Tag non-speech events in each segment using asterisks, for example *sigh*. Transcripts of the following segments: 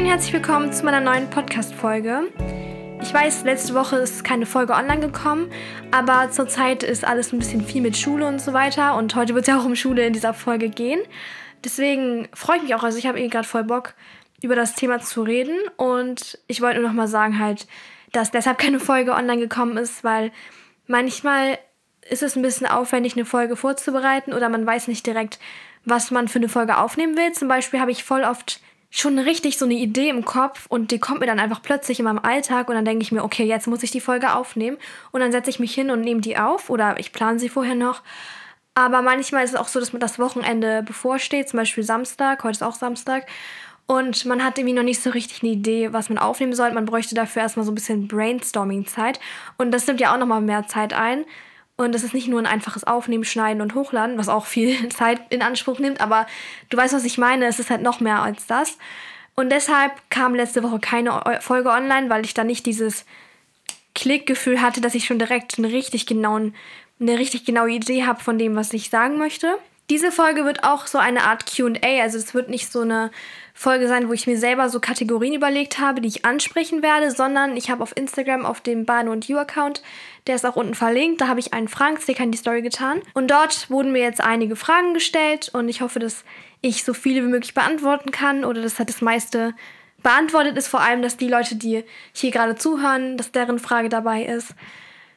Und herzlich willkommen zu meiner neuen Podcast-Folge. Ich weiß, letzte Woche ist keine Folge online gekommen, aber zurzeit ist alles ein bisschen viel mit Schule und so weiter und heute wird es ja auch um Schule in dieser Folge gehen. Deswegen freue ich mich auch, also ich habe eh gerade voll Bock, über das Thema zu reden und ich wollte nur noch mal sagen halt, dass deshalb keine Folge online gekommen ist, weil manchmal ist es ein bisschen aufwendig, eine Folge vorzubereiten oder man weiß nicht direkt, was man für eine Folge aufnehmen will. Zum Beispiel habe ich voll oft schon richtig so eine Idee im Kopf und die kommt mir dann einfach plötzlich in meinem Alltag und dann denke ich mir, okay, jetzt muss ich die Folge aufnehmen und dann setze ich mich hin und nehme die auf oder ich plane sie vorher noch. Aber manchmal ist es auch so, dass mir das Wochenende bevorsteht, zum Beispiel Samstag, heute ist auch Samstag. Und man hat irgendwie noch nicht so richtig eine Idee, was man aufnehmen soll. Man bräuchte dafür erstmal so ein bisschen Brainstorming-Zeit. Und das nimmt ja auch nochmal mehr Zeit ein. Und es ist nicht nur ein einfaches Aufnehmen, Schneiden und Hochladen, was auch viel *laughs* Zeit in Anspruch nimmt, aber du weißt, was ich meine, es ist halt noch mehr als das. Und deshalb kam letzte Woche keine Folge online, weil ich da nicht dieses Klickgefühl hatte, dass ich schon direkt einen richtig genauen, eine richtig genaue Idee habe von dem, was ich sagen möchte. Diese Folge wird auch so eine Art QA, also es wird nicht so eine Folge sein, wo ich mir selber so Kategorien überlegt habe, die ich ansprechen werde, sondern ich habe auf Instagram auf dem Bano und You Account, der ist auch unten verlinkt, da habe ich einen Fragensticker in die Story getan. Und dort wurden mir jetzt einige Fragen gestellt und ich hoffe, dass ich so viele wie möglich beantworten kann oder dass halt das meiste beantwortet ist, vor allem, dass die Leute, die hier gerade zuhören, dass deren Frage dabei ist.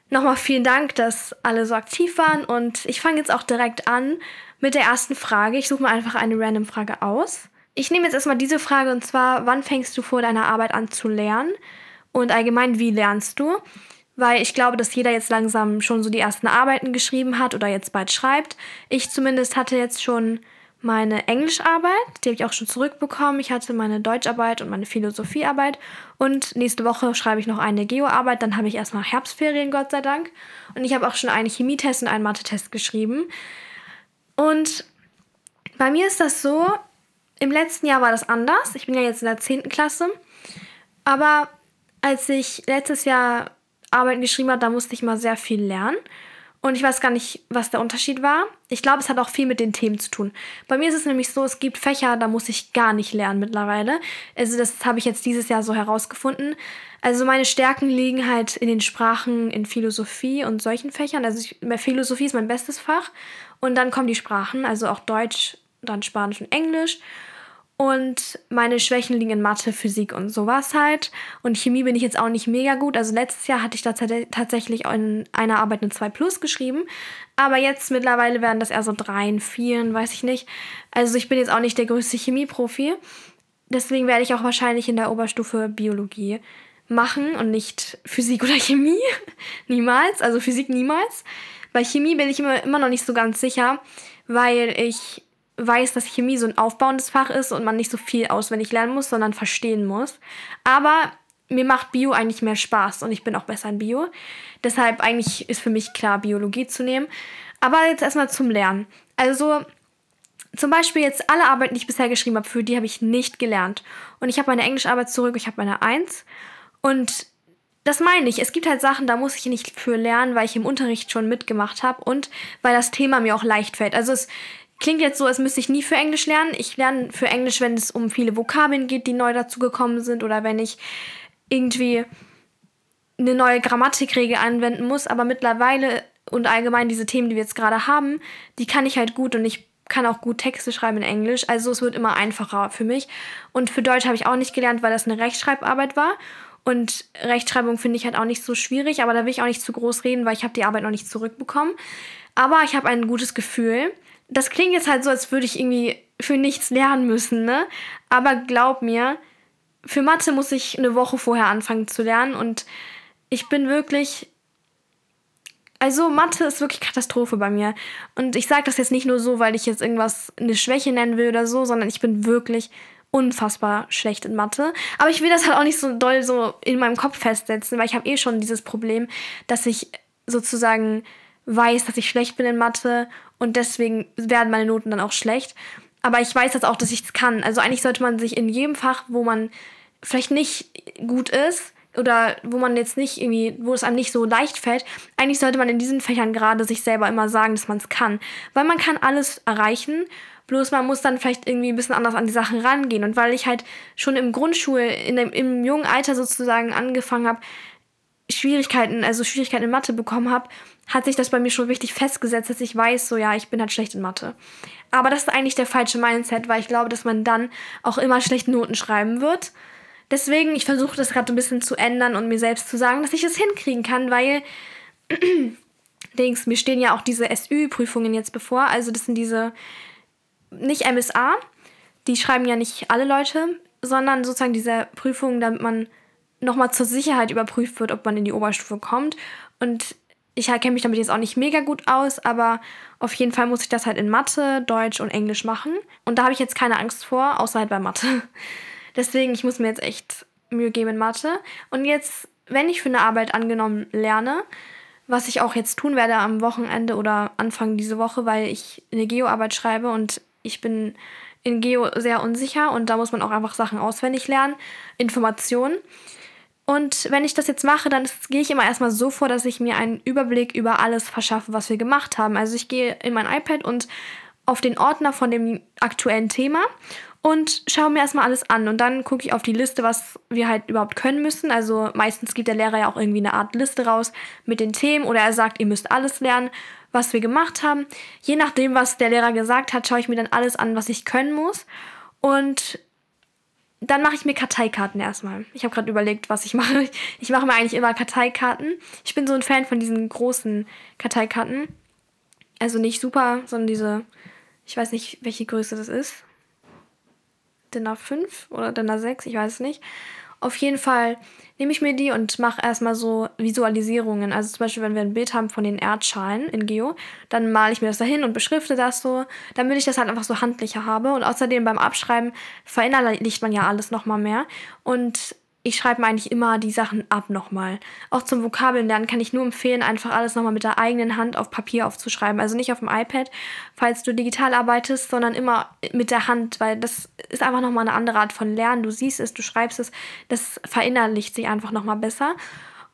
Nochmal vielen Dank, dass alle so aktiv waren und ich fange jetzt auch direkt an mit der ersten Frage. Ich suche mir einfach eine random Frage aus. Ich nehme jetzt erstmal diese Frage und zwar, wann fängst du vor deiner Arbeit an zu lernen? Und allgemein, wie lernst du? Weil ich glaube, dass jeder jetzt langsam schon so die ersten Arbeiten geschrieben hat oder jetzt bald schreibt. Ich zumindest hatte jetzt schon meine Englischarbeit, die habe ich auch schon zurückbekommen. Ich hatte meine Deutscharbeit und meine Philosophiearbeit. Und nächste Woche schreibe ich noch eine Geoarbeit. Dann habe ich erstmal Herbstferien, Gott sei Dank. Und ich habe auch schon einen Chemietest und einen Mathe-Test geschrieben. Und bei mir ist das so, im letzten Jahr war das anders. Ich bin ja jetzt in der 10. Klasse. Aber als ich letztes Jahr Arbeiten geschrieben habe, da musste ich mal sehr viel lernen. Und ich weiß gar nicht, was der Unterschied war. Ich glaube, es hat auch viel mit den Themen zu tun. Bei mir ist es nämlich so, es gibt Fächer, da muss ich gar nicht lernen mittlerweile. Also das habe ich jetzt dieses Jahr so herausgefunden. Also meine Stärken liegen halt in den Sprachen, in Philosophie und solchen Fächern. Also ich, Philosophie ist mein bestes Fach. Und dann kommen die Sprachen, also auch Deutsch, dann Spanisch und Englisch. Und meine Schwächen liegen in Mathe, Physik und sowas halt. Und Chemie bin ich jetzt auch nicht mega gut. Also letztes Jahr hatte ich da tatsächlich in einer Arbeit eine 2 Plus geschrieben. Aber jetzt mittlerweile werden das eher so 3, 4, weiß ich nicht. Also ich bin jetzt auch nicht der größte Chemieprofi. Deswegen werde ich auch wahrscheinlich in der Oberstufe Biologie machen und nicht Physik oder Chemie. *laughs* niemals. Also Physik niemals. Bei Chemie bin ich immer, immer noch nicht so ganz sicher, weil ich weiß, dass Chemie so ein aufbauendes Fach ist und man nicht so viel auswendig lernen muss, sondern verstehen muss. Aber mir macht Bio eigentlich mehr Spaß und ich bin auch besser in Bio. Deshalb eigentlich ist für mich klar, Biologie zu nehmen. Aber jetzt erstmal zum Lernen. Also zum Beispiel jetzt alle Arbeiten, die ich bisher geschrieben habe, für die habe ich nicht gelernt. Und ich habe meine Englischarbeit zurück, ich habe meine Eins. Und das meine ich. Es gibt halt Sachen, da muss ich nicht für lernen, weil ich im Unterricht schon mitgemacht habe und weil das Thema mir auch leicht fällt. Also es klingt jetzt so, als müsste ich nie für Englisch lernen. Ich lerne für Englisch, wenn es um viele Vokabeln geht, die neu dazugekommen sind oder wenn ich irgendwie eine neue Grammatikregel anwenden muss. Aber mittlerweile und allgemein diese Themen, die wir jetzt gerade haben, die kann ich halt gut und ich kann auch gut Texte schreiben in Englisch. Also es wird immer einfacher für mich. Und für Deutsch habe ich auch nicht gelernt, weil das eine Rechtschreibarbeit war. Und Rechtschreibung finde ich halt auch nicht so schwierig, aber da will ich auch nicht zu groß reden, weil ich habe die Arbeit noch nicht zurückbekommen. Aber ich habe ein gutes Gefühl das klingt jetzt halt so, als würde ich irgendwie für nichts lernen müssen, ne? Aber glaub mir, für Mathe muss ich eine Woche vorher anfangen zu lernen und ich bin wirklich. Also Mathe ist wirklich Katastrophe bei mir. Und ich sage das jetzt nicht nur so, weil ich jetzt irgendwas eine Schwäche nennen will oder so, sondern ich bin wirklich unfassbar schlecht in Mathe. Aber ich will das halt auch nicht so doll so in meinem Kopf festsetzen, weil ich habe eh schon dieses Problem, dass ich sozusagen weiß, dass ich schlecht bin in Mathe und deswegen werden meine Noten dann auch schlecht. Aber ich weiß jetzt auch, dass ich es kann. Also eigentlich sollte man sich in jedem Fach, wo man vielleicht nicht gut ist oder wo man jetzt nicht irgendwie, wo es einem nicht so leicht fällt, eigentlich sollte man in diesen Fächern gerade sich selber immer sagen, dass man es kann. Weil man kann alles erreichen Bloß man muss dann vielleicht irgendwie ein bisschen anders an die Sachen rangehen. Und weil ich halt schon im Grundschul, in dem, im jungen Alter sozusagen angefangen habe, Schwierigkeiten, also Schwierigkeiten in Mathe bekommen habe, hat sich das bei mir schon richtig festgesetzt, dass ich weiß, so ja, ich bin halt schlecht in Mathe. Aber das ist eigentlich der falsche Mindset, weil ich glaube, dass man dann auch immer schlechte Noten schreiben wird. Deswegen, ich versuche das gerade ein bisschen zu ändern und mir selbst zu sagen, dass ich es hinkriegen kann, weil *clears throat* Dings, mir stehen ja auch diese SÜ-Prüfungen jetzt bevor. Also das sind diese, nicht MSA, die schreiben ja nicht alle Leute, sondern sozusagen diese Prüfungen, damit man nochmal zur Sicherheit überprüft wird, ob man in die Oberstufe kommt. Und ich kenne mich damit jetzt auch nicht mega gut aus, aber auf jeden Fall muss ich das halt in Mathe, Deutsch und Englisch machen. Und da habe ich jetzt keine Angst vor, außer halt bei Mathe. *laughs* Deswegen, ich muss mir jetzt echt Mühe geben in Mathe. Und jetzt, wenn ich für eine Arbeit angenommen lerne, was ich auch jetzt tun werde am Wochenende oder Anfang diese Woche, weil ich eine Geo-Arbeit schreibe und ich bin in Geo sehr unsicher und da muss man auch einfach Sachen auswendig lernen, Informationen. Und wenn ich das jetzt mache, dann gehe ich immer erstmal so vor, dass ich mir einen Überblick über alles verschaffe, was wir gemacht haben. Also ich gehe in mein iPad und auf den Ordner von dem aktuellen Thema und schaue mir erstmal alles an. Und dann gucke ich auf die Liste, was wir halt überhaupt können müssen. Also meistens gibt der Lehrer ja auch irgendwie eine Art Liste raus mit den Themen oder er sagt, ihr müsst alles lernen, was wir gemacht haben. Je nachdem, was der Lehrer gesagt hat, schaue ich mir dann alles an, was ich können muss. Und dann mache ich mir Karteikarten erstmal. Ich habe gerade überlegt, was ich mache. *laughs* Ich mache mir eigentlich immer Karteikarten. Ich bin so ein Fan von diesen großen Karteikarten. Also nicht super, sondern diese, ich weiß nicht, welche Größe das ist. Dinner 5 oder Dinner 6, ich weiß es nicht. Auf jeden Fall nehme ich mir die und mache erstmal so Visualisierungen. Also zum Beispiel, wenn wir ein Bild haben von den Erdschalen in Geo, dann male ich mir das dahin und beschrifte das so, damit ich das halt einfach so handlicher habe. Und außerdem beim Abschreiben verinnerlicht man ja alles nochmal mehr. Und ich schreibe mir eigentlich immer die Sachen ab nochmal. Auch zum Vokabeln lernen kann ich nur empfehlen, einfach alles nochmal mit der eigenen Hand auf Papier aufzuschreiben. Also nicht auf dem iPad, falls du digital arbeitest, sondern immer mit der Hand, weil das ist einfach nochmal eine andere Art von Lernen. Du siehst es, du schreibst es, das verinnerlicht sich einfach nochmal besser.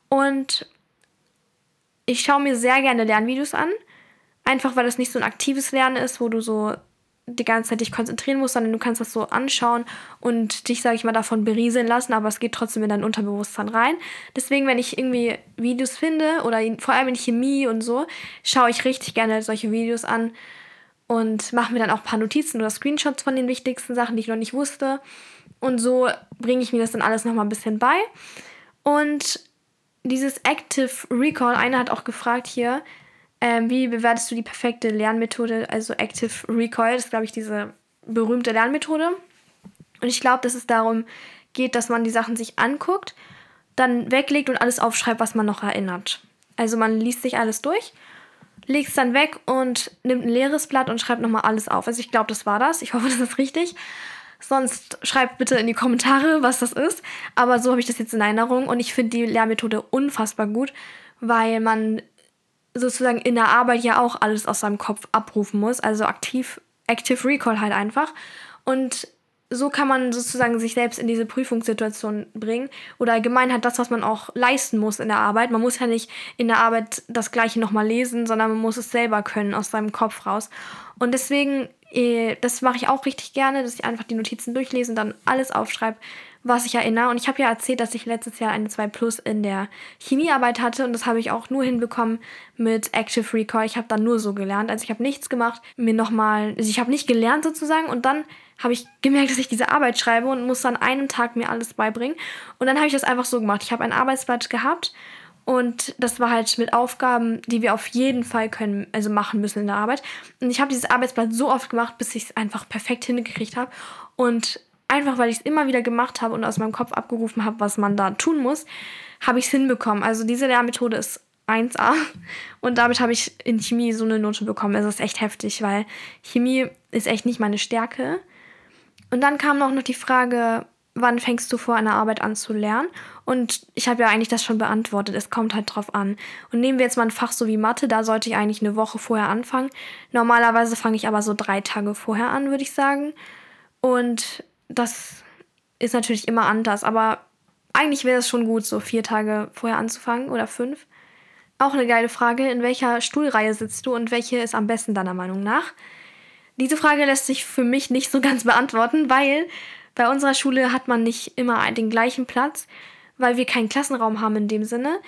Und ich schaue mir sehr gerne Lernvideos an. Einfach weil das nicht so ein aktives Lernen ist, wo du so die ganze Zeit dich konzentrieren musst, sondern du kannst das so anschauen und dich, sage ich mal, davon berieseln lassen, aber es geht trotzdem in dein Unterbewusstsein rein. Deswegen, wenn ich irgendwie Videos finde oder vor allem in Chemie und so, schaue ich richtig gerne solche Videos an und mache mir dann auch ein paar Notizen oder Screenshots von den wichtigsten Sachen, die ich noch nicht wusste. Und so bringe ich mir das dann alles nochmal ein bisschen bei. Und dieses Active Recall, einer hat auch gefragt hier, ähm, wie bewertest du die perfekte Lernmethode, also Active Recall? Das ist, glaube ich, diese berühmte Lernmethode. Und ich glaube, dass es darum geht, dass man die Sachen sich anguckt, dann weglegt und alles aufschreibt, was man noch erinnert. Also man liest sich alles durch, legt es dann weg und nimmt ein leeres Blatt und schreibt nochmal alles auf. Also ich glaube, das war das. Ich hoffe, *laughs* das ist richtig. Sonst schreibt bitte in die Kommentare, was das ist. Aber so habe ich das jetzt in Erinnerung und ich finde die Lernmethode unfassbar gut, weil man sozusagen in der Arbeit ja auch alles aus seinem Kopf abrufen muss, also aktiv, Active Recall halt einfach. Und so kann man sozusagen sich selbst in diese Prüfungssituation bringen oder allgemein halt das, was man auch leisten muss in der Arbeit. Man muss ja nicht in der Arbeit das Gleiche nochmal lesen, sondern man muss es selber können aus seinem Kopf raus. Und deswegen, eh, das mache ich auch richtig gerne, dass ich einfach die Notizen durchlese und dann alles aufschreibe, was ich erinnere. Und ich habe ja erzählt, dass ich letztes Jahr eine 2 Plus in der Chemiearbeit hatte und das habe ich auch nur hinbekommen mit Active Recall. Ich habe dann nur so gelernt. Also ich habe nichts gemacht, mir nochmal, also ich habe nicht gelernt sozusagen und dann habe ich gemerkt, *laughs* dass ich diese Arbeit schreibe und muss an einem Tag mir alles beibringen. Und dann habe ich das einfach so gemacht. Ich habe ein Arbeitsblatt gehabt und das war halt mit Aufgaben, die wir auf jeden Fall können, also machen müssen in der Arbeit. Und ich habe dieses Arbeitsblatt so oft gemacht, bis ich es einfach perfekt hingekriegt habe. Und einfach weil ich es immer wieder gemacht habe und aus meinem Kopf abgerufen habe, was man da tun muss, habe ich es hinbekommen. Also diese Lehrmethode ist 1A *laughs* und damit habe ich in Chemie so eine Note bekommen. Es ist echt heftig, weil Chemie ist echt nicht meine Stärke. Und dann kam noch die Frage, wann fängst du vor, eine Arbeit an zu lernen? Und ich habe ja eigentlich das schon beantwortet. Es kommt halt drauf an. Und nehmen wir jetzt mal ein Fach so wie Mathe, da sollte ich eigentlich eine Woche vorher anfangen. Normalerweise fange ich aber so drei Tage vorher an, würde ich sagen. Und das ist natürlich immer anders, aber eigentlich wäre es schon gut, so vier Tage vorher anzufangen oder fünf. Auch eine geile Frage, in welcher Stuhlreihe sitzt du und welche ist am besten deiner Meinung nach? Diese Frage lässt sich für mich nicht so ganz beantworten, weil bei unserer Schule hat man nicht immer den gleichen Platz, weil wir keinen Klassenraum haben in dem Sinne,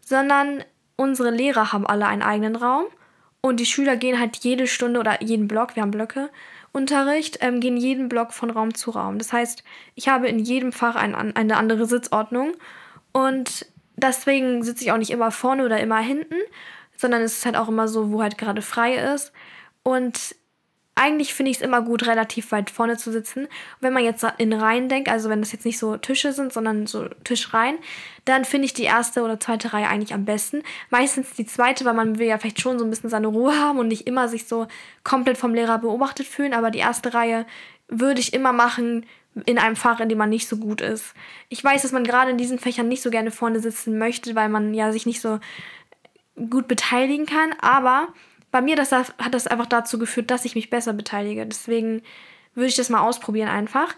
sondern unsere Lehrer haben alle einen eigenen Raum und die Schüler gehen halt jede Stunde oder jeden Block, wir haben Blöcke, Unterricht, ähm, gehen jeden Block von Raum zu Raum. Das heißt, ich habe in jedem Fach ein, eine andere Sitzordnung und deswegen sitze ich auch nicht immer vorne oder immer hinten, sondern es ist halt auch immer so, wo halt gerade frei ist. Und eigentlich finde ich es immer gut, relativ weit vorne zu sitzen. Und wenn man jetzt in Reihen denkt, also wenn das jetzt nicht so Tische sind, sondern so Tischreihen, dann finde ich die erste oder zweite Reihe eigentlich am besten. Meistens die zweite, weil man will ja vielleicht schon so ein bisschen seine Ruhe haben und nicht immer sich so komplett vom Lehrer beobachtet fühlen. Aber die erste Reihe würde ich immer machen in einem Fach, in dem man nicht so gut ist. Ich weiß, dass man gerade in diesen Fächern nicht so gerne vorne sitzen möchte, weil man ja sich nicht so gut beteiligen kann, aber bei mir das, hat das einfach dazu geführt, dass ich mich besser beteilige. Deswegen würde ich das mal ausprobieren einfach.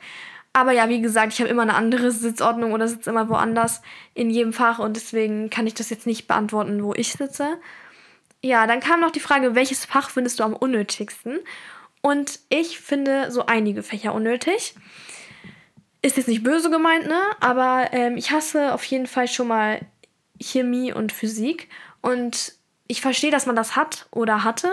Aber ja, wie gesagt, ich habe immer eine andere *laughs* Sitzordnung oder sitze immer woanders in jedem Fach und deswegen kann ich das jetzt nicht beantworten, wo ich sitze. Ja, dann kam noch die Frage, welches Fach findest du am unnötigsten? Und ich finde so einige Fächer unnötig. Ist jetzt nicht böse gemeint, ne? Aber ähm, ich hasse auf jeden Fall schon mal Chemie und Physik. Und ich verstehe, dass man das hat oder hatte,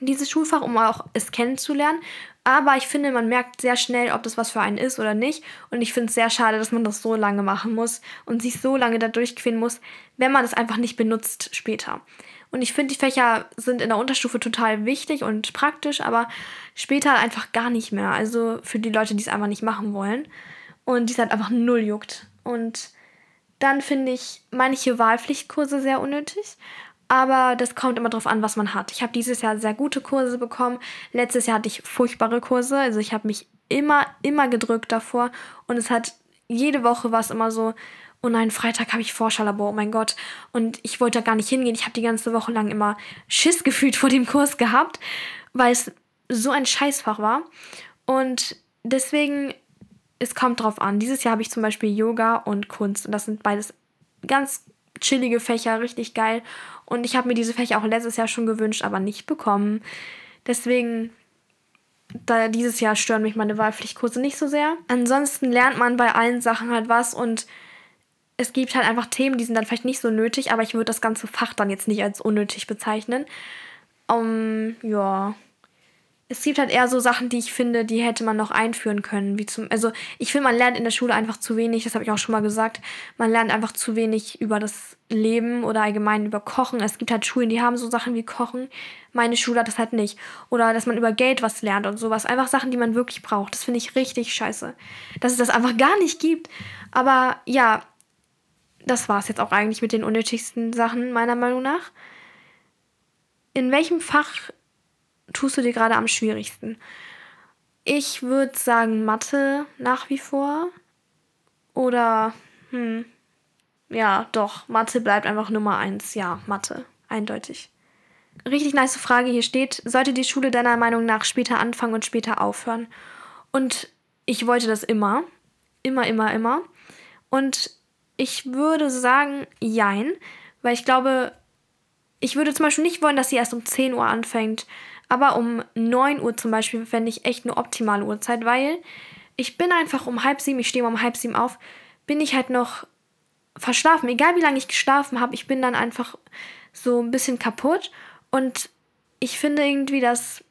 dieses Schulfach, um auch es kennenzulernen. Aber ich finde, man merkt sehr schnell, ob das was für einen ist oder nicht. Und ich finde es sehr schade, dass man das so lange machen muss und sich so lange da durchqueren muss, wenn man es einfach nicht benutzt später. Und ich finde, die Fächer sind in der Unterstufe total wichtig und praktisch, aber später einfach gar nicht mehr. Also für die Leute, die es einfach nicht machen wollen. Und die es halt einfach null juckt. Und dann finde ich manche Wahlpflichtkurse sehr unnötig. Aber das kommt immer darauf an, was man hat. Ich habe dieses Jahr sehr gute Kurse bekommen. Letztes Jahr hatte ich furchtbare Kurse. Also ich habe mich immer, immer gedrückt davor. Und es hat jede Woche was immer so, oh nein, Freitag habe ich Vorschauerlabor, oh mein Gott. Und ich wollte da gar nicht hingehen. Ich habe die ganze Woche lang immer Schiss *laughs* gefühlt vor dem Kurs gehabt, weil es so ein Scheißfach war. Und deswegen, es kommt drauf an. Dieses Jahr habe ich zum Beispiel Yoga und Kunst. Und das sind beides ganz chillige Fächer, richtig geil. Und ich habe mir diese Fächer auch letztes Jahr schon gewünscht, aber nicht bekommen. Deswegen, da dieses Jahr stören mich meine Wahlpflichtkurse nicht so sehr. Ansonsten lernt man bei allen Sachen halt was und es gibt halt einfach Themen, die sind dann vielleicht nicht so nötig, aber ich würde das ganze Fach dann jetzt nicht als unnötig bezeichnen. Um, ja es gibt halt eher so Sachen, die ich finde, die hätte man noch einführen können. Wie zum, also ich finde, man lernt in der Schule einfach zu wenig, das habe ich auch schon mal gesagt. Man lernt einfach zu wenig über das Leben oder allgemein über Kochen. Es gibt halt Schulen, die haben so Sachen wie Kochen. Meine Schule hat das halt nicht. Oder dass man über Geld was lernt und sowas. Einfach Sachen, die man wirklich braucht. Das finde ich richtig scheiße. Dass es das einfach gar nicht gibt. Aber ja, das war es jetzt auch eigentlich mit den unnötigsten Sachen, meiner Meinung nach. In welchem Fach tust du dir gerade am schwierigsten? Ich würde sagen Mathe nach wie vor. Oder, hm, ja, doch, Mathe bleibt einfach Nummer eins. Ja, Mathe, eindeutig. Richtig nice Frage hier steht, sollte die Schule deiner Meinung nach später anfangen und später aufhören? Und ich wollte das immer. Immer, immer, immer. Und ich würde sagen, jein, weil ich glaube, ich würde zum Beispiel nicht wollen, dass sie erst um 10 Uhr anfängt, aber um 9 Uhr zum Beispiel fände ich echt eine optimale Uhrzeit, weil ich bin einfach um halb sieben, ich stehe um halb sieben auf, bin ich halt noch verschlafen. Egal wie lange ich geschlafen habe, ich bin dann einfach so ein bisschen kaputt. Und ich finde irgendwie, dass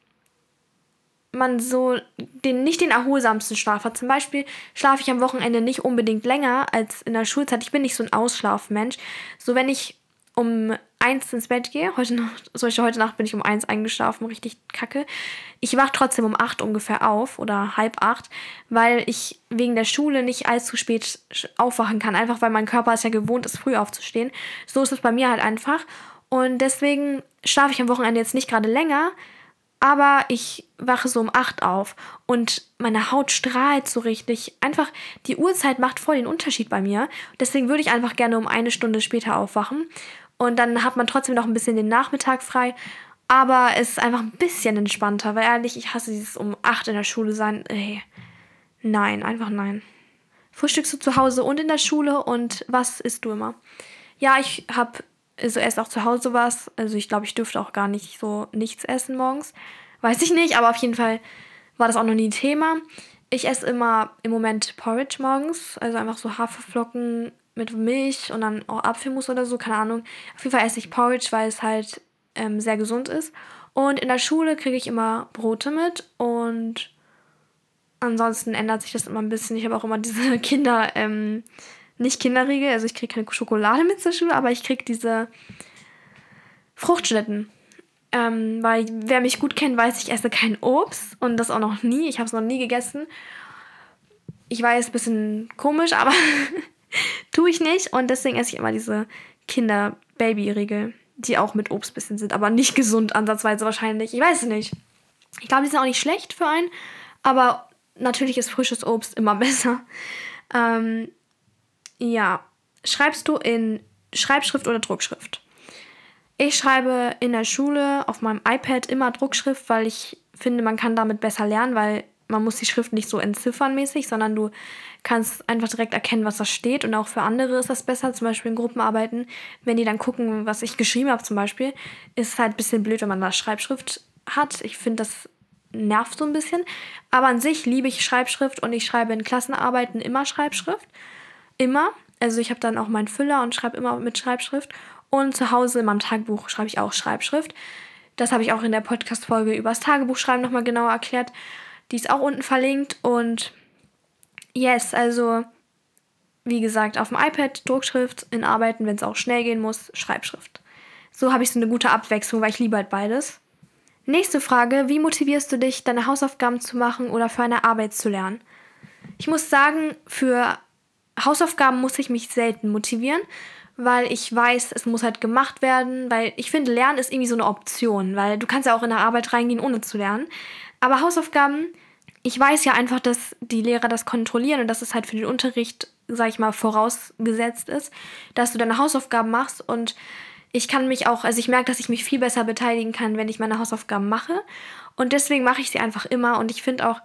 man so den, nicht den erholsamsten Schlaf hat. Zum Beispiel schlafe ich am Wochenende nicht unbedingt länger als in der Schulzeit. Ich bin nicht so ein Ausschlafmensch. So wenn ich um eins ins Bett gehe. Heute Nacht, solche heute Nacht bin ich um eins eingeschlafen, richtig kacke. Ich wache trotzdem um acht ungefähr auf oder halb acht, weil ich wegen der Schule nicht allzu spät aufwachen kann. Einfach weil mein Körper es ja gewohnt ist, früh aufzustehen. So ist es bei mir halt einfach. Und deswegen schlafe ich am Wochenende jetzt nicht gerade länger, aber ich wache so um acht auf und meine Haut strahlt so richtig. Einfach, die Uhrzeit macht voll den Unterschied bei mir. Deswegen würde ich einfach gerne um eine Stunde später aufwachen. Und dann hat man trotzdem noch ein bisschen den Nachmittag frei. Aber es ist einfach ein bisschen entspannter, weil ehrlich, ich hasse dieses um 8 in der Schule sein. Ey. Nein, einfach nein. Frühstückst du zu Hause und in der Schule und was isst du immer? Ja, ich habe also erst auch zu Hause was. Also ich glaube, ich dürfte auch gar nicht so nichts essen morgens, weiß ich nicht, aber auf jeden Fall war das auch noch nie Thema. Ich esse immer im Moment Porridge morgens, also einfach so Haferflocken mit Milch und dann auch Apfelmus oder so, keine Ahnung. Auf jeden Fall esse ich Porridge, weil es halt ähm, sehr gesund ist. Und in der Schule kriege ich immer Brote mit und ansonsten ändert sich das immer ein bisschen. Ich habe auch immer diese *laughs* Kinder, ähm, nicht Kinderriegel, also ich kriege keine Schokolade mit zur Schule, aber ich kriege diese Fruchtschnitten. Ähm, weil wer mich gut kennt, weiß, ich esse kein Obst und das auch noch nie. Ich habe es noch nie gegessen. Ich weiß, ein bisschen komisch, aber *laughs* tue ich nicht. Und deswegen esse ich immer diese Kinder-Baby-Riegel, die auch mit Obst bisschen sind, aber nicht gesund ansatzweise wahrscheinlich. Ich weiß es nicht. Ich glaube, die sind auch nicht schlecht für einen, aber natürlich ist frisches Obst immer *laughs* besser. Ähm, ja. Schreibst du in Schreibschrift oder Druckschrift? Ich schreibe in der Schule auf meinem iPad immer Druckschrift, weil ich finde, man kann damit besser lernen, weil man muss die Schrift nicht so entziffern mäßig, sondern du kannst einfach direkt erkennen, was da steht. Und auch für andere ist das besser, zum Beispiel in Gruppenarbeiten, wenn die dann gucken, was ich geschrieben habe zum Beispiel, ist es halt ein bisschen blöd, wenn man da Schreibschrift hat. Ich finde, das nervt so ein bisschen. Aber an sich liebe ich Schreibschrift und ich schreibe in Klassenarbeiten immer Schreibschrift. Immer. Also ich habe dann auch meinen Füller und schreibe immer mit Schreibschrift. Und zu Hause in meinem Tagebuch schreibe ich auch Schreibschrift. Das habe ich auch in der Podcast-Folge über das Tagebuchschreiben nochmal genauer erklärt. Die ist auch unten verlinkt. Und yes, also wie gesagt, auf dem iPad Druckschrift, in Arbeiten, wenn es auch schnell gehen muss, Schreibschrift. So habe ich so eine gute Abwechslung, weil ich liebe halt beides. Nächste Frage, wie motivierst du dich, deine Hausaufgaben zu machen oder für eine Arbeit zu lernen? Ich muss sagen, für Hausaufgaben muss ich mich selten motivieren, weil ich weiß, es muss halt gemacht werden, weil ich finde, Lernen ist irgendwie so eine Option, weil du kannst ja auch in eine Arbeit reingehen, ohne zu lernen. Aber Hausaufgaben, ich weiß ja einfach, dass die Lehrer das kontrollieren und dass es halt für den Unterricht, sag ich mal, vorausgesetzt ist, dass du deine Hausaufgaben machst und ich kann mich auch, also ich merke, dass ich mich viel besser beteiligen kann, wenn ich meine Hausaufgaben mache. Und deswegen mache ich sie einfach immer. Und ich finde auch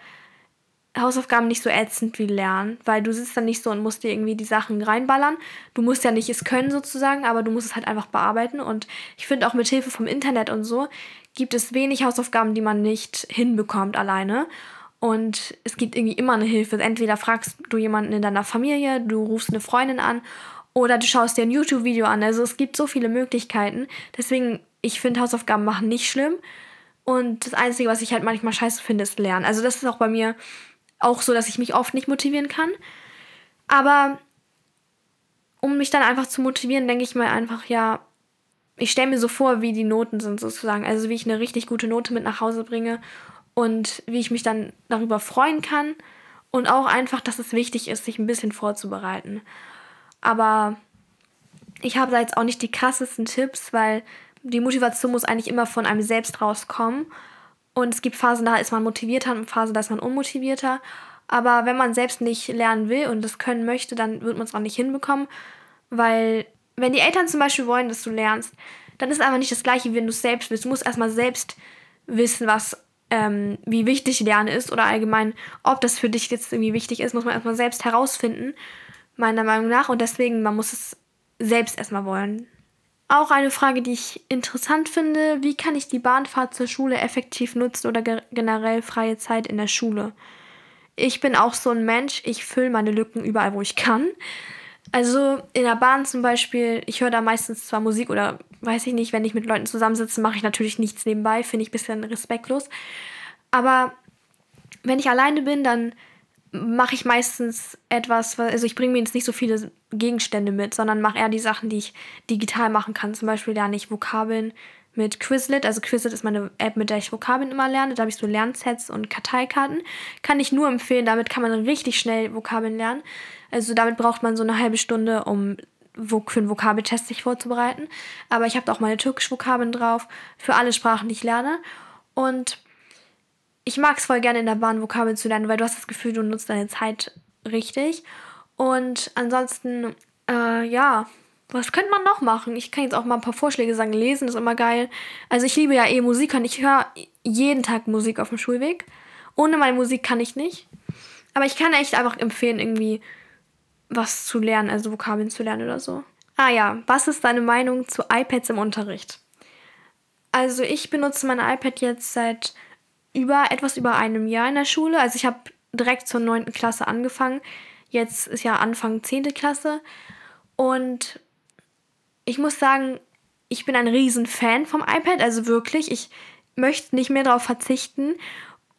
Hausaufgaben nicht so ätzend wie Lernen, weil du sitzt dann nicht so und musst dir irgendwie die Sachen reinballern. Du musst ja nicht es können sozusagen, aber du musst es halt einfach bearbeiten. Und ich finde auch mit Hilfe vom Internet und so gibt es wenig Hausaufgaben, die man nicht hinbekommt alleine. Und es gibt irgendwie immer eine Hilfe. Entweder fragst du jemanden in deiner Familie, du rufst eine Freundin an oder du schaust dir ein YouTube-Video an. Also es gibt so viele Möglichkeiten. Deswegen, ich finde Hausaufgaben machen nicht schlimm. Und das Einzige, was ich halt manchmal scheiße finde, ist Lernen. Also das ist auch bei mir auch so, dass ich mich oft nicht motivieren kann. Aber um mich dann einfach zu motivieren, denke ich mal einfach, ja, ich stelle mir so vor, wie die Noten sind sozusagen. Also wie ich eine richtig gute Note mit nach Hause bringe und wie ich mich dann darüber freuen kann. Und auch einfach, dass es wichtig ist, sich ein bisschen vorzubereiten. Aber ich habe da jetzt auch nicht die krassesten Tipps, weil die Motivation muss eigentlich immer von einem selbst rauskommen. Und es gibt Phasen, da ist man motivierter und Phasen, da ist man unmotivierter. Aber wenn man selbst nicht lernen will und das können möchte, dann wird man es auch nicht hinbekommen. Weil, wenn die Eltern zum Beispiel wollen, dass du lernst, dann ist es einfach nicht das Gleiche, wie wenn du es selbst willst. Du musst erstmal selbst wissen, was, ähm, wie wichtig Lernen ist oder allgemein, ob das für dich jetzt irgendwie wichtig ist, muss man erstmal selbst herausfinden meiner Meinung nach. Und deswegen, man muss es selbst erstmal wollen. Auch eine Frage, die ich interessant finde, wie kann ich die Bahnfahrt zur Schule effektiv nutzen oder generell freie Zeit in der Schule? Ich bin auch so ein Mensch, ich fülle meine Lücken überall, wo ich kann. Also in der Bahn zum Beispiel, ich höre da meistens zwar Musik oder weiß ich nicht, wenn ich mit Leuten zusammensitze, mache ich natürlich nichts nebenbei, finde ich ein bisschen respektlos. Aber wenn ich alleine bin, dann mache ich meistens etwas, also ich bringe mir jetzt nicht so viele Gegenstände mit, sondern mache eher die Sachen, die ich digital machen kann. Zum Beispiel lerne ich Vokabeln mit Quizlet. Also Quizlet ist meine App, mit der ich Vokabeln immer lerne. Da habe ich so Lernsets und Karteikarten. Kann ich nur empfehlen, damit kann man richtig schnell Vokabeln lernen. Also damit braucht man so eine halbe Stunde, um für einen Vokabeltest sich vorzubereiten. Aber ich habe auch meine türkisch Vokabeln drauf, für alle Sprachen, die ich lerne. Und ich mag es voll gerne in der Bahn Vokabeln zu lernen, weil du hast das Gefühl, du nutzt deine Zeit richtig. Und ansonsten, äh, ja, was könnte man noch machen? Ich kann jetzt auch mal ein paar Vorschläge sagen. Lesen ist immer geil. Also ich liebe ja eh Musik und ich höre jeden Tag Musik auf dem Schulweg. Ohne meine Musik kann ich nicht. Aber ich kann echt einfach empfehlen, irgendwie was zu lernen, also Vokabeln zu lernen oder so. Ah ja, was ist deine Meinung zu iPads im Unterricht? Also ich benutze mein iPad jetzt seit über etwas über einem Jahr in der Schule. Also ich habe direkt zur 9. Klasse angefangen. Jetzt ist ja Anfang 10. Klasse. Und ich muss sagen, ich bin ein riesen Fan vom iPad, also wirklich. Ich möchte nicht mehr darauf verzichten.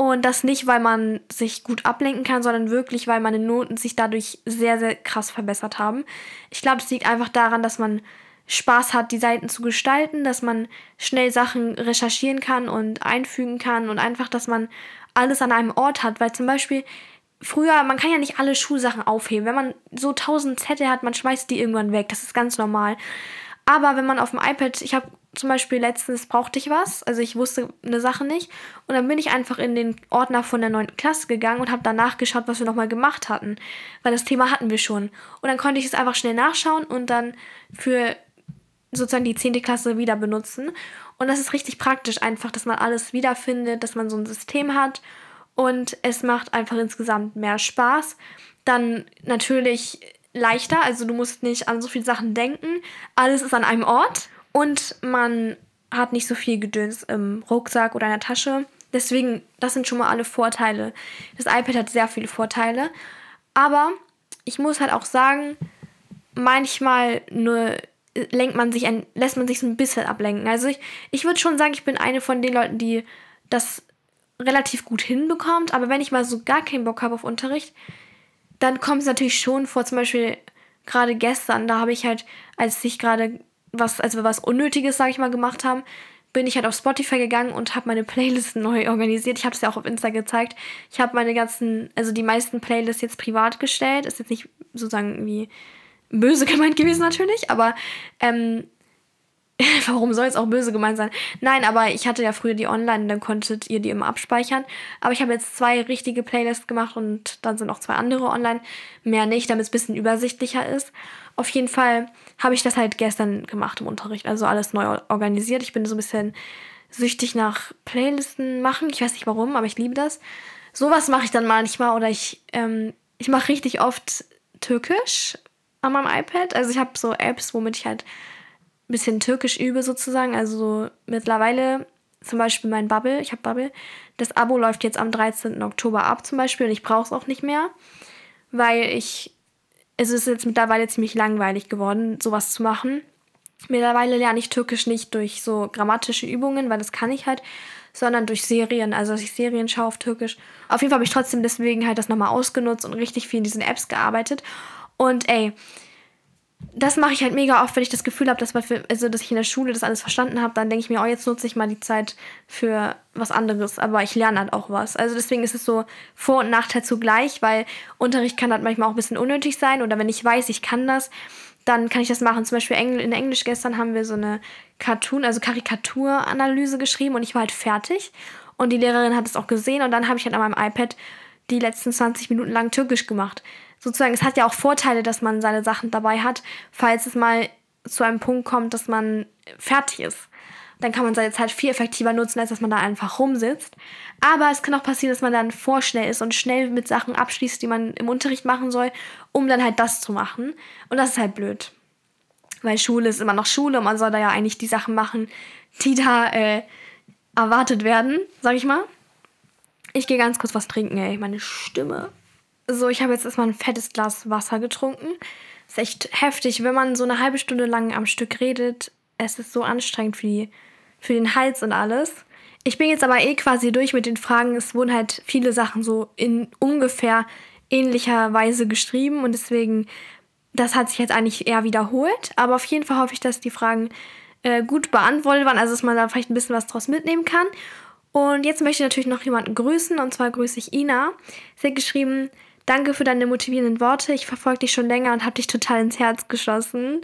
Und das nicht, weil man sich gut ablenken kann, sondern wirklich, weil meine Noten sich dadurch sehr, sehr krass verbessert haben. Ich glaube, es liegt einfach daran, dass man Spaß hat, die Seiten zu gestalten, dass man schnell Sachen recherchieren kann und einfügen kann und einfach, dass man alles an einem Ort hat. Weil zum Beispiel früher, man kann ja nicht alle Schulsachen aufheben. Wenn man so tausend Zettel hat, man schmeißt die irgendwann weg. Das ist ganz normal. Aber wenn man auf dem iPad, ich habe zum Beispiel letztens brauchte ich was, also ich wusste eine Sache nicht und dann bin ich einfach in den Ordner von der 9. Klasse gegangen und habe danach geschaut, was wir nochmal gemacht hatten, weil das Thema hatten wir schon. Und dann konnte ich es einfach schnell nachschauen und dann für sozusagen die 10. Klasse wieder benutzen. Und das ist richtig praktisch einfach, dass man alles wiederfindet, dass man so ein System hat und es macht einfach insgesamt mehr Spaß. Dann natürlich leichter, also du musst nicht an so viele Sachen denken. Alles ist an einem Ort und man hat nicht so viel Gedöns im Rucksack oder in der Tasche. Deswegen, das sind schon mal alle Vorteile. Das iPad hat sehr viele Vorteile. Aber ich muss halt auch sagen, manchmal nur lenkt man sich ein, lässt man sich so ein bisschen ablenken. Also ich, ich würde schon sagen, ich bin eine von den Leuten, die das relativ gut hinbekommt. Aber wenn ich mal so gar keinen Bock habe auf Unterricht, dann kommt es natürlich schon vor, zum Beispiel gerade gestern, da habe ich halt, als ich gerade was, als wir was Unnötiges, sage ich mal, gemacht haben, bin ich halt auf Spotify gegangen und habe meine Playlisten *laughs* neu organisiert. Ich habe es ja auch auf Insta gezeigt. Ich habe meine ganzen, also die meisten Playlists jetzt privat gestellt. Ist jetzt nicht sozusagen irgendwie böse *laughs* gemeint gewesen natürlich, aber ähm, *laughs* Warum soll es auch böse gemeint sein? Nein, aber ich hatte ja früher die online, dann konntet ihr die immer abspeichern. Aber ich habe jetzt zwei richtige Playlists gemacht und dann sind noch zwei andere online. Mehr nicht, damit es ein bisschen übersichtlicher ist. Auf jeden Fall habe ich das halt gestern gemacht im Unterricht. Also alles neu organisiert. Ich bin so ein bisschen süchtig nach Playlisten machen. Ich weiß nicht warum, aber ich liebe das. Sowas mache ich dann manchmal oder ich, ähm, ich mache richtig oft Türkisch an meinem iPad. Also ich habe so Apps, womit ich halt bisschen türkisch übe sozusagen. Also mittlerweile zum Beispiel mein Bubble, ich habe Bubble, das Abo läuft jetzt am 13. Oktober ab zum Beispiel und ich brauche es auch nicht mehr, weil ich, es ist jetzt mittlerweile ziemlich langweilig geworden, sowas zu machen. Mittlerweile lerne ich Türkisch nicht durch so grammatische Übungen, weil das kann ich halt, sondern durch Serien, also dass ich Serien schaue auf Türkisch. Auf jeden Fall habe ich trotzdem deswegen halt das nochmal ausgenutzt und richtig viel in diesen Apps gearbeitet. Und ey, das mache ich halt mega oft, wenn ich das Gefühl habe, dass, also, dass ich in der Schule das alles verstanden habe. Dann denke ich mir, oh, jetzt nutze ich mal die Zeit für was anderes. Aber ich lerne halt auch was. Also deswegen ist es so Vor- und Nachteil zugleich, weil Unterricht kann halt manchmal auch ein bisschen unnötig sein. Oder wenn ich weiß, ich kann das, dann kann ich das machen. Zum Beispiel in Englisch gestern haben wir so eine Cartoon, also Karikaturanalyse geschrieben und ich war halt fertig. Und die Lehrerin hat es auch gesehen und dann habe ich halt an meinem iPad die letzten 20 Minuten lang Türkisch gemacht sozusagen, es hat ja auch Vorteile, dass man seine Sachen dabei hat, falls es mal zu einem Punkt kommt, dass man fertig ist. Dann kann man seine Zeit viel effektiver nutzen, als dass man da einfach rumsitzt. Aber es kann auch passieren, dass man dann vorschnell ist und schnell mit Sachen abschließt, die man im Unterricht machen soll, um dann halt das zu machen. Und das ist halt blöd. Weil Schule ist immer noch Schule und man soll da ja eigentlich die Sachen machen, die da äh, erwartet werden, sag ich mal. Ich gehe ganz kurz was trinken, ey. Meine Stimme so, ich habe jetzt erstmal ein fettes Glas Wasser getrunken. Ist echt heftig, wenn man so eine halbe Stunde lang am Stück redet. Es ist so anstrengend für, die, für den Hals und alles. Ich bin jetzt aber eh quasi durch mit den Fragen. Es wurden halt viele Sachen so in ungefähr ähnlicher Weise geschrieben und deswegen, das hat sich jetzt eigentlich eher wiederholt. Aber auf jeden Fall hoffe ich, dass die Fragen äh, gut beantwortet waren, also dass man da vielleicht ein bisschen was draus mitnehmen kann. Und jetzt möchte ich natürlich noch jemanden grüßen und zwar grüße ich Ina. Sie hat geschrieben, Danke für deine motivierenden Worte. Ich verfolge dich schon länger und habe dich total ins Herz geschossen.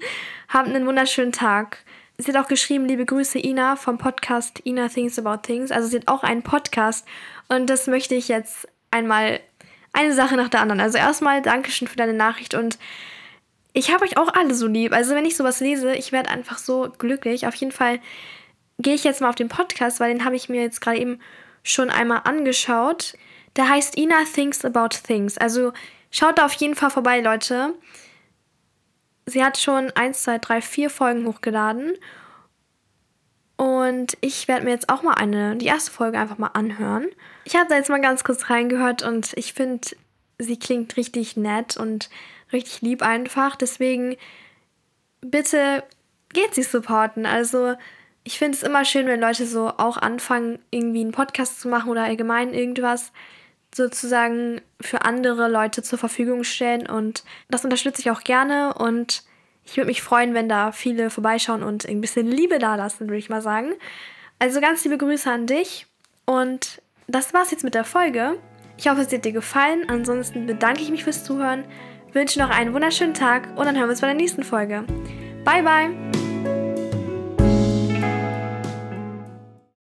Hab einen wunderschönen Tag. Sie hat auch geschrieben, liebe Grüße Ina vom Podcast Ina Thinks About Things. Also sie hat auch einen Podcast und das möchte ich jetzt einmal eine Sache nach der anderen. Also erstmal Dankeschön für deine Nachricht und ich habe euch auch alle so lieb. Also wenn ich sowas lese, ich werde einfach so glücklich. Auf jeden Fall gehe ich jetzt mal auf den Podcast, weil den habe ich mir jetzt gerade eben schon einmal angeschaut. Der heißt Ina Thinks About Things. Also schaut da auf jeden Fall vorbei, Leute. Sie hat schon 1, 2, 3, 4 Folgen hochgeladen. Und ich werde mir jetzt auch mal eine, die erste Folge einfach mal anhören. Ich habe da jetzt mal ganz kurz reingehört und ich finde, sie klingt richtig nett und richtig lieb einfach. Deswegen bitte geht sie supporten. Also ich finde es immer schön, wenn Leute so auch anfangen, irgendwie einen Podcast zu machen oder allgemein irgendwas sozusagen für andere Leute zur Verfügung stellen. Und das unterstütze ich auch gerne. Und ich würde mich freuen, wenn da viele vorbeischauen und ein bisschen Liebe da lassen, würde ich mal sagen. Also ganz liebe Grüße an dich. Und das war's jetzt mit der Folge. Ich hoffe, es hat dir gefallen. Ansonsten bedanke ich mich fürs Zuhören, wünsche noch einen wunderschönen Tag und dann hören wir uns bei der nächsten Folge. Bye, bye!